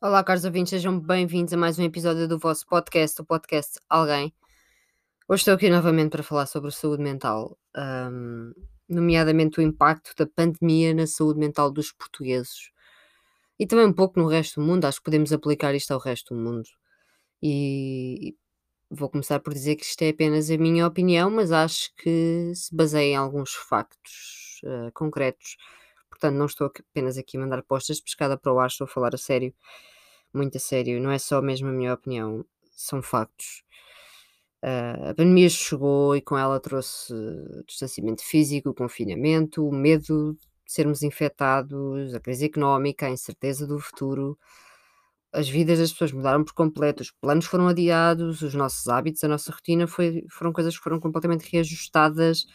Olá, caros ouvintes, sejam bem-vindos a mais um episódio do vosso podcast, o podcast Alguém. Hoje estou aqui novamente para falar sobre saúde mental, hum, nomeadamente o impacto da pandemia na saúde mental dos portugueses e também um pouco no resto do mundo. Acho que podemos aplicar isto ao resto do mundo. E vou começar por dizer que isto é apenas a minha opinião, mas acho que se baseia em alguns factos uh, concretos. Portanto, não estou apenas aqui a mandar postas de pescada para o ar, estou a falar a sério, muito a sério. Não é só mesmo a minha opinião, são factos. Uh, a pandemia chegou e com ela trouxe distanciamento físico, confinamento, o medo de sermos infectados, a crise económica, a incerteza do futuro. As vidas das pessoas mudaram por completo, os planos foram adiados, os nossos hábitos, a nossa rotina foi, foram coisas que foram completamente reajustadas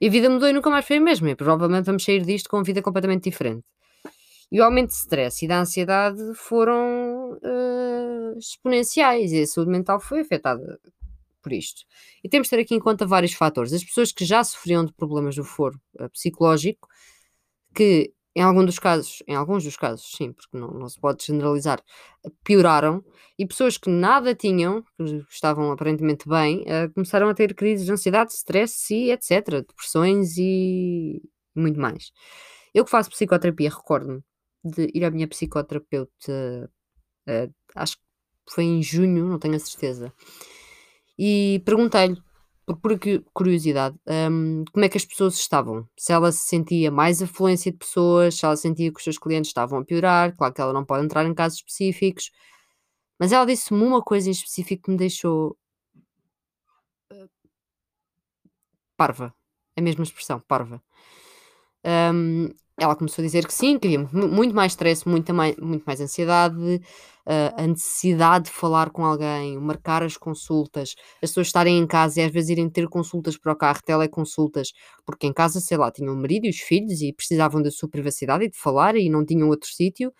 e a vida mudou e nunca mais foi a mesma. E provavelmente vamos sair disto com uma vida completamente diferente. E o aumento de stress e da ansiedade foram uh, exponenciais e a saúde mental foi afetada por isto. E temos de ter aqui em conta vários fatores. As pessoas que já sofriam de problemas do foro uh, psicológico, que em algum dos casos, em alguns dos casos, sim, porque não, não se pode generalizar, pioraram, e pessoas que nada tinham, que estavam aparentemente bem, uh, começaram a ter crises de ansiedade, stress e etc., depressões e muito mais. Eu que faço psicoterapia, recordo-me de ir à minha psicoterapeuta, uh, acho que foi em junho, não tenho a certeza, e perguntei-lhe, por pura curiosidade, um, como é que as pessoas estavam. Se ela se sentia mais afluência de pessoas, se ela sentia que os seus clientes estavam a piorar, claro que ela não pode entrar em casos específicos, mas ela disse-me uma coisa em específico que me deixou uh, parva. A mesma expressão, parva. Um, ela começou a dizer que sim, que havia muito mais stress, muito mais, muito mais ansiedade, uh, a necessidade de falar com alguém, marcar as consultas, as pessoas estarem em casa e às vezes irem ter consultas para o carro, teleconsultas, porque em casa, sei lá, tinham o marido e os filhos e precisavam da sua privacidade e de falar e não tinham outro sítio.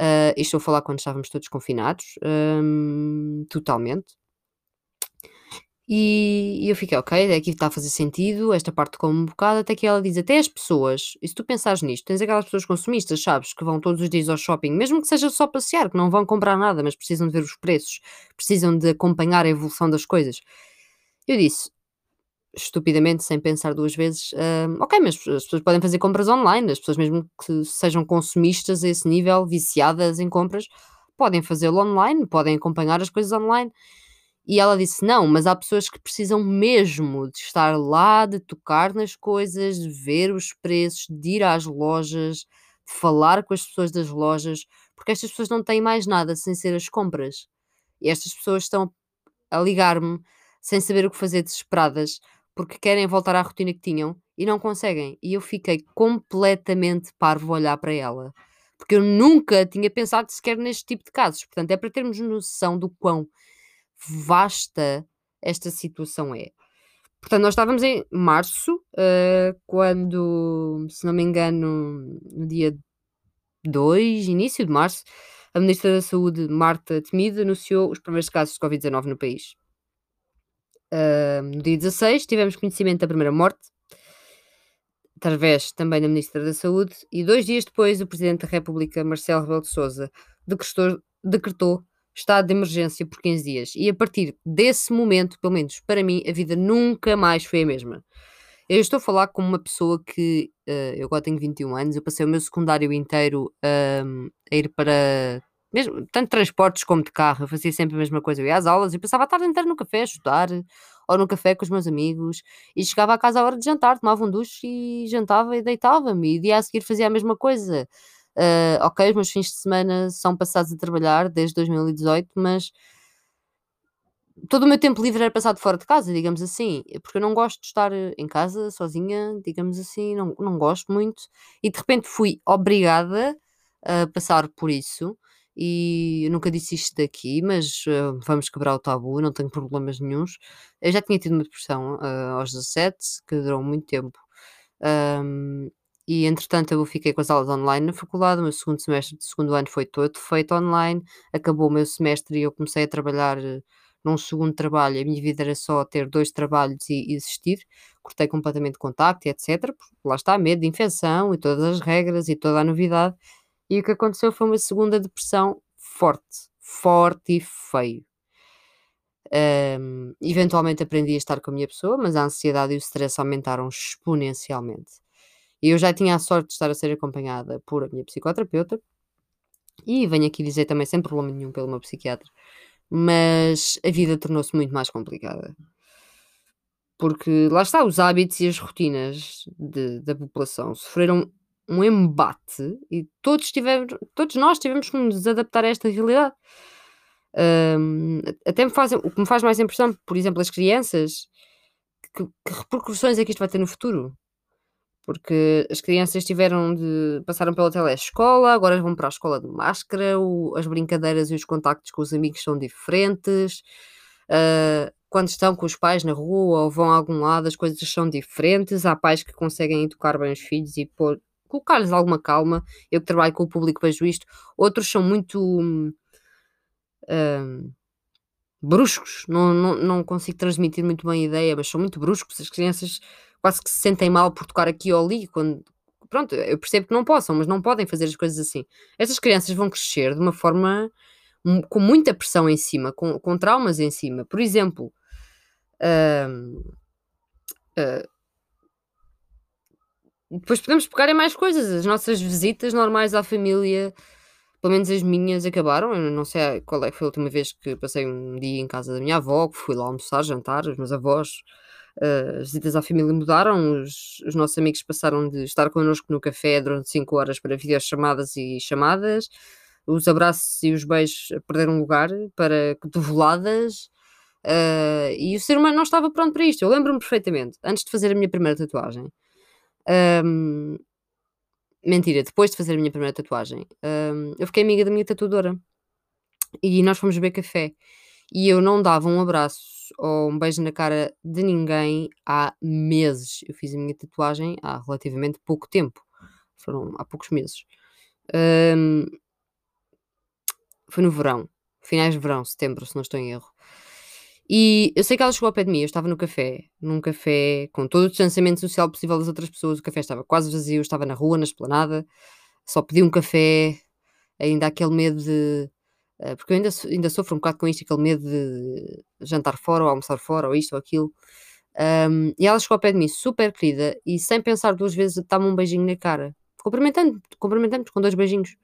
Uh, estou a falar quando estávamos todos confinados, um, totalmente. E, eu fiquei, ok, aqui está a fazer sentido, esta parte como um bocado, até que ela diz, até as pessoas, e se tu pensares nisto, tens aquelas pessoas consumistas, sabes, que vão todos os dias ao shopping, mesmo que seja só passear, que não vão comprar nada, mas precisam de ver os preços, precisam de acompanhar a evolução das coisas. Eu disse, estupidamente, sem pensar duas vezes, uh, ok, mas as pessoas podem fazer compras online, as pessoas mesmo que sejam consumistas a esse nível, viciadas em compras, podem fazê-lo online, podem acompanhar as coisas online. E ela disse: Não, mas há pessoas que precisam mesmo de estar lá, de tocar nas coisas, de ver os preços, de ir às lojas, de falar com as pessoas das lojas, porque estas pessoas não têm mais nada sem ser as compras. E estas pessoas estão a ligar-me sem saber o que fazer, desesperadas, porque querem voltar à rotina que tinham e não conseguem. E eu fiquei completamente parvo a olhar para ela. Porque eu nunca tinha pensado sequer neste tipo de casos. Portanto, é para termos noção do quão vasta esta situação é. Portanto, nós estávamos em março, uh, quando, se não me engano, no dia 2, início de março, a Ministra da Saúde, Marta Temido, anunciou os primeiros casos de Covid-19 no país. Uh, no dia 16, tivemos conhecimento da primeira morte, através também da Ministra da Saúde, e dois dias depois, o Presidente da República, Marcelo Rebelo de Souza, decretou, decretou estado de emergência por 15 dias. E a partir desse momento, pelo menos para mim, a vida nunca mais foi a mesma. Eu estou a falar como uma pessoa que, uh, eu agora tenho 21 anos, eu passei o meu secundário inteiro a ir para, mesmo, tanto transportes como de carro, eu fazia sempre a mesma coisa, eu ia às aulas e passava a tarde inteira no café a estudar, ou no café com os meus amigos, e chegava à casa à hora de jantar, tomava um duche e jantava e deitava-me, e dia a seguir fazia a mesma coisa. Uh, ok, os meus fins de semana são passados a trabalhar desde 2018, mas todo o meu tempo livre era passado fora de casa, digamos assim, porque eu não gosto de estar em casa sozinha, digamos assim, não, não gosto muito, e de repente fui obrigada a passar por isso. E eu nunca disse isto daqui, mas uh, vamos quebrar o tabu, não tenho problemas nenhums. Eu já tinha tido uma depressão uh, aos 17, que durou muito tempo. Um, e entretanto eu fiquei com as aulas online na faculdade, o meu segundo semestre de segundo ano foi todo feito online, acabou o meu semestre e eu comecei a trabalhar eh, num segundo trabalho, a minha vida era só ter dois trabalhos e existir, cortei completamente contacto e etc, porque lá está, medo de infecção e todas as regras e toda a novidade, E o que aconteceu foi uma segunda depressão forte, forte e feio. Um, eventualmente aprendi a estar com a minha pessoa, mas a ansiedade e o stress aumentaram exponencialmente. Eu já tinha a sorte de estar a ser acompanhada por a minha psicoterapeuta, e venho aqui dizer também sem problema nenhum pelo meu psiquiatra, mas a vida tornou-se muito mais complicada. Porque lá está, os hábitos e as rotinas de, da população sofreram um embate e todos, tivemos, todos nós tivemos que nos adaptar a esta realidade. Um, até me faz, o que me faz mais impressão, por exemplo, as crianças, que, que repercussões é que isto vai ter no futuro? Porque as crianças tiveram de passaram pela telescola, agora vão para a escola de máscara, o, as brincadeiras e os contactos com os amigos são diferentes. Uh, quando estão com os pais na rua ou vão a algum lado, as coisas são diferentes. Há pais que conseguem educar bem os filhos e pôr, colocar-lhes alguma calma. Eu que trabalho com o público vejo isto. Outros são muito uh, bruscos, não, não, não consigo transmitir muito bem a ideia, mas são muito bruscos. As crianças quase que se sentem mal por tocar aqui ou ali, quando, pronto, eu percebo que não possam, mas não podem fazer as coisas assim. Estas crianças vão crescer de uma forma com muita pressão em cima, com, com traumas em cima. Por exemplo, uh, uh, depois podemos pegar em mais coisas. As nossas visitas normais à família, pelo menos as minhas, acabaram. Eu não sei qual é que foi a última vez que passei um dia em casa da minha avó, que fui lá almoçar, jantar, os meus avós Uh, as visitas à família mudaram, os, os, nossos amigos passaram de estar connosco no café durante 5 horas para videochamadas e chamadas, os abraços e os beijos perderam lugar para cotoveladas, uh, e o ser humano não estava pronto para isto. Eu lembro-me perfeitamente, antes de fazer a minha primeira tatuagem. Um, mentira, depois de fazer a minha primeira tatuagem, um, eu fiquei amiga da minha tatuadora e nós fomos beber café e eu não dava um abraço ou um beijo na cara de ninguém há meses. Eu fiz a minha tatuagem há relativamente pouco tempo. Foram há poucos meses. Um, foi no verão, finais de verão, setembro, se não estou em erro. E eu sei que ela chegou ao pé de mim, eu estava no café, num café com todo o distanciamento social possível das outras pessoas, o café estava quase vazio, estava na rua, na esplanada, só pedi um café, ainda aquele medo de eh, porque eu ainda, ainda sofro um bocado com isto, aquele medo de jantar fora ou almoçar fora ou isto ou aquilo. Um, e ela chegou ao pé de mim, super querida, e sem pensar duas vezes, dá-me um beijinho na cara. Cumprimentando, cumprimentamos com dois beijinhos.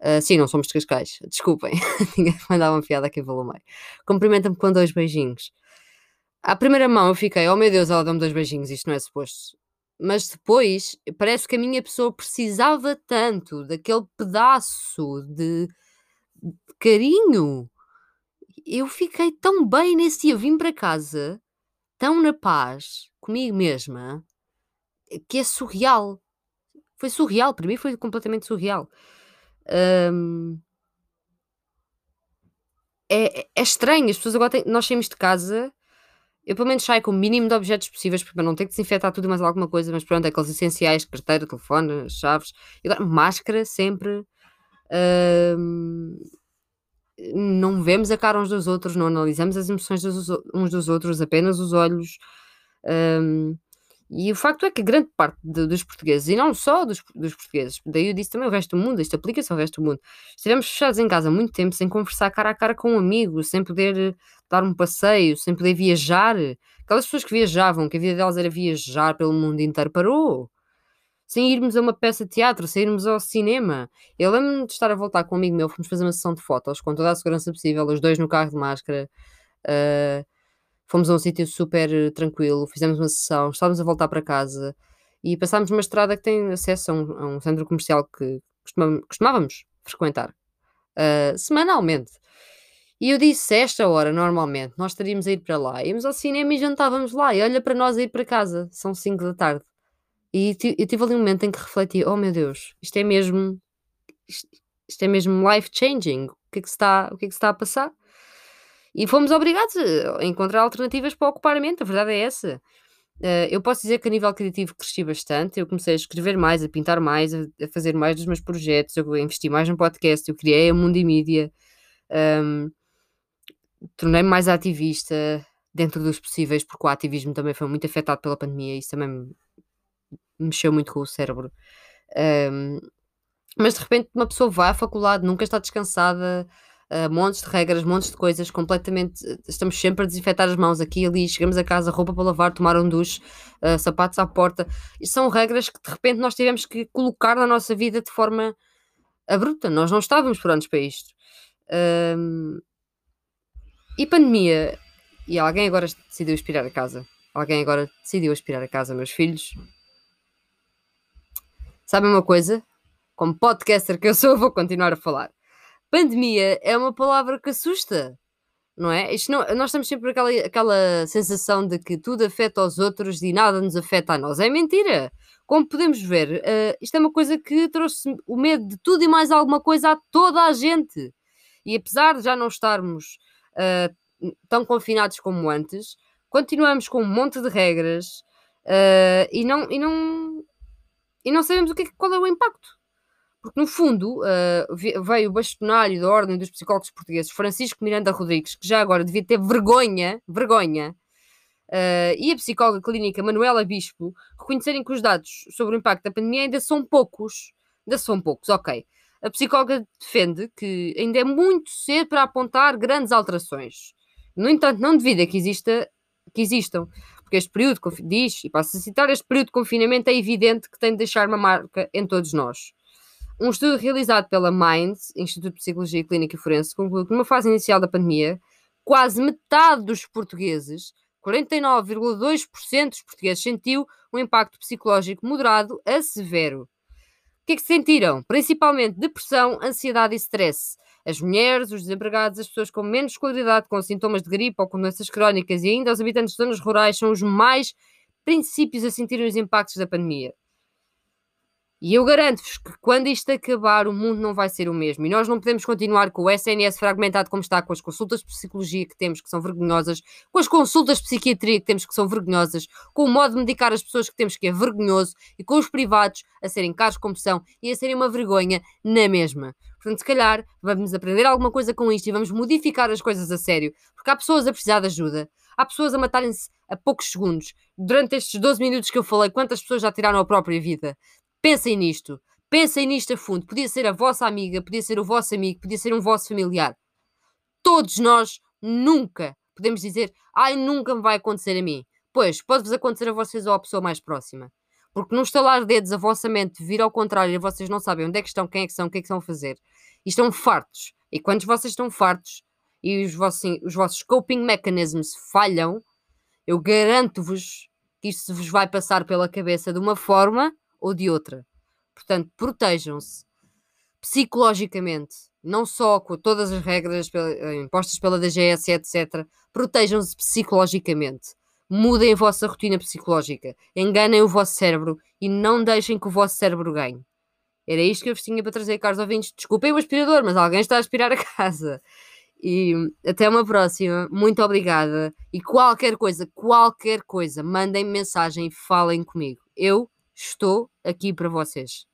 Uh, sim, não somos de Cascais, desculpem, tinha que mandar uma piada aqui pelo meio. Cumprimenta-me com dois beijinhos. À primeira mão eu fiquei, oh meu Deus, ela deu-me dois beijinhos, isto não é suposto. Mas depois parece que a minha pessoa precisava tanto daquele pedaço de carinho. Eu fiquei tão bem nesse dia. vim para casa, tão na paz, comigo mesma, que é surreal. Foi surreal, para mim foi completamente surreal. Um, é, é, estranho, as pessoas agora têm, nós saímos de casa, eu pelo menos saio com o mínimo de objetos possíveis para não ter que desinfetar tudo e mais alguma coisa, mas pronto, aqueles essenciais, carteira, telefone, chaves, agora, máscara sempre. Um, não vemos a cara uns dos outros, não analisamos as emoções dos, uns dos outros, apenas os olhos. Um, e o facto é que grande parte de, dos portugueses, e não só dos, dos, portugueses, daí eu disse também o resto do mundo, isto aplica-se ao resto do mundo, estivemos fechados em casa muito tempo sem conversar cara a cara com um amigo, sem poder dar um passeio, sem poder viajar. Aquelas pessoas que viajavam, que a vida delas era viajar pelo mundo inteiro, parou sem irmos a uma peça de teatro, sem irmos ao cinema. Eu lembro-me de estar a voltar com um amigo meu, fomos fazer uma sessão de fotos com toda a segurança possível, os dois no carro de máscara. Uh, fomos a um sítio super tranquilo, fizemos uma sessão, estávamos a voltar para casa e passámos uma estrada que tem acesso a um, a um centro comercial que costumávamos, costumávamos frequentar uh, semanalmente. E eu disse, esta hora, normalmente, nós estaríamos a ir para lá, íamos ao cinema e jantávamos lá, e olha para nós a ir para casa, são 5 da tarde. E eu tive ali um momento em que refleti: oh meu Deus, isto é mesmo. Isto, isto é mesmo life changing. O que, é que está, o que é que se está a passar? E fomos obrigados a encontrar alternativas para ocupar a mente, a verdade é essa. Uh, eu posso dizer que a nível criativo cresci bastante. Eu comecei a escrever mais, a pintar mais, a, a fazer mais dos meus projetos. Eu investi mais no podcast. Eu criei a Mundo e Mídia. Um, Tornei-me mais ativista dentro dos possíveis, porque o ativismo também foi muito afetado pela pandemia. Isso também mexeu muito com o cérebro. Um, Mas de repente uma pessoa vai à faculdade, nunca está descansada, uh, montes de regras, montes de coisas, completamente. Estamos sempre a desinfetar as mãos aqui e ali, chegamos a casa, roupa para lavar, tomar um duche, uh, sapatos à porta. E são regras que de repente nós tivemos que colocar na nossa vida de forma abrupta. Nós não estávamos prontos para isto. E pandemia. E alguém agora decidiu aspirar a casa. Alguém agora decidiu aspirar a casa, meus filhos. Sabem uma coisa? Como podcaster que eu sou, vou continuar a falar. Pandemia é uma palavra que assusta, não é? Isto não, nós temos sempre aquela, aquela sensação de que tudo afeta aos outros e nada nos afeta a nós. É mentira! Como podemos ver, uh, isto é uma coisa que trouxe o medo de tudo e mais alguma coisa a toda a gente. E apesar de já não estarmos uh, tão confinados como antes, continuamos com um monte de regras uh, e, não, e, não, e não sabemos o que, qual é o impacto. Porque, no fundo, uh, veio o bastonário da Ordem dos Psicólogos Portugueses, Francisco Miranda Rodrigues, que já agora devia ter vergonha, vergonha, uh, e a psicóloga clínica Manuela Bispo, reconhecerem que os dados sobre o impacto da pandemia ainda são poucos. Ainda são poucos, ok. A psicóloga defende que ainda é muito cedo para apontar grandes alterações. No entanto, não duvida que, exista, que existam, porque este período, diz, e passo a citar, este período de confinamento é evidente que tem de deixar uma marca em todos nós. Um estudo realizado pela Minds, Instituto de Psicologia Clínica e Forense, concluiu que numa fase inicial da pandemia, quase metade dos portugueses, 49,2% dos portugueses, sentiu um impacto psicológico moderado a severo. O que é que sentiram? Principalmente depressão, ansiedade e stress. As mulheres, os desempregados, as pessoas com menos escolaridade, com sintomas de gripe ou com doenças crónicas e ainda os habitantes de zonas rurais são os mais princípios a sentirem os impactos da pandemia. E eu garanto-vos que quando isto acabar, o mundo não vai ser o mesmo. E nós não podemos continuar com o SNS fragmentado como está, com as consultas de psicologia que temos, que são vergonhosas, com as consultas de psiquiatria que temos, que são vergonhosas, com o modo de medicar as pessoas que temos, que é vergonhoso, e com os privados a serem caros como são e a serem uma vergonha na mesma. Portanto, se calhar vamos aprender alguma coisa com isto e vamos modificar as coisas a sério, porque há pessoas a precisar de ajuda, há pessoas a matarem-se a poucos segundos. Durante estes 12 minutos que eu falei, quantas pessoas já tiraram a própria vida? Pensem nisto. Pensem nisto a fundo. Podia ser a vossa amiga, podia ser o vosso amigo, podia ser um vosso familiar. Todos nós nunca podemos dizer, ai, nunca me vai acontecer a mim. Pois, pode-vos acontecer a vocês ou à pessoa mais próxima. Porque no estalar dedos a vossa mente vira ao contrário e vocês não sabem onde é que estão, quem é que são, o que é que estão a fazer. E estão fartos. E quando vocês estão fartos e os vossos, os vossos coping mechanisms falham, eu garanto-vos que isto vos vai passar pela cabeça de uma forma ou de outra. Portanto, protejam-se psicologicamente, não só com todas as regras eh, impostas pela DGS, etc. Protejam-se psicologicamente. Mudem a vossa rotina psicológica. Enganem o vosso cérebro e não deixem que o vosso cérebro ganhe. Era isto que eu vos tinha para trazer, caros ouvintes. Desculpem o aspirador, mas alguém está a aspirar a casa. E até uma próxima. Muito obrigada. E qualquer coisa, qualquer coisa, mandem -me mensagem e falem comigo. Eu Estou aqui para vocês.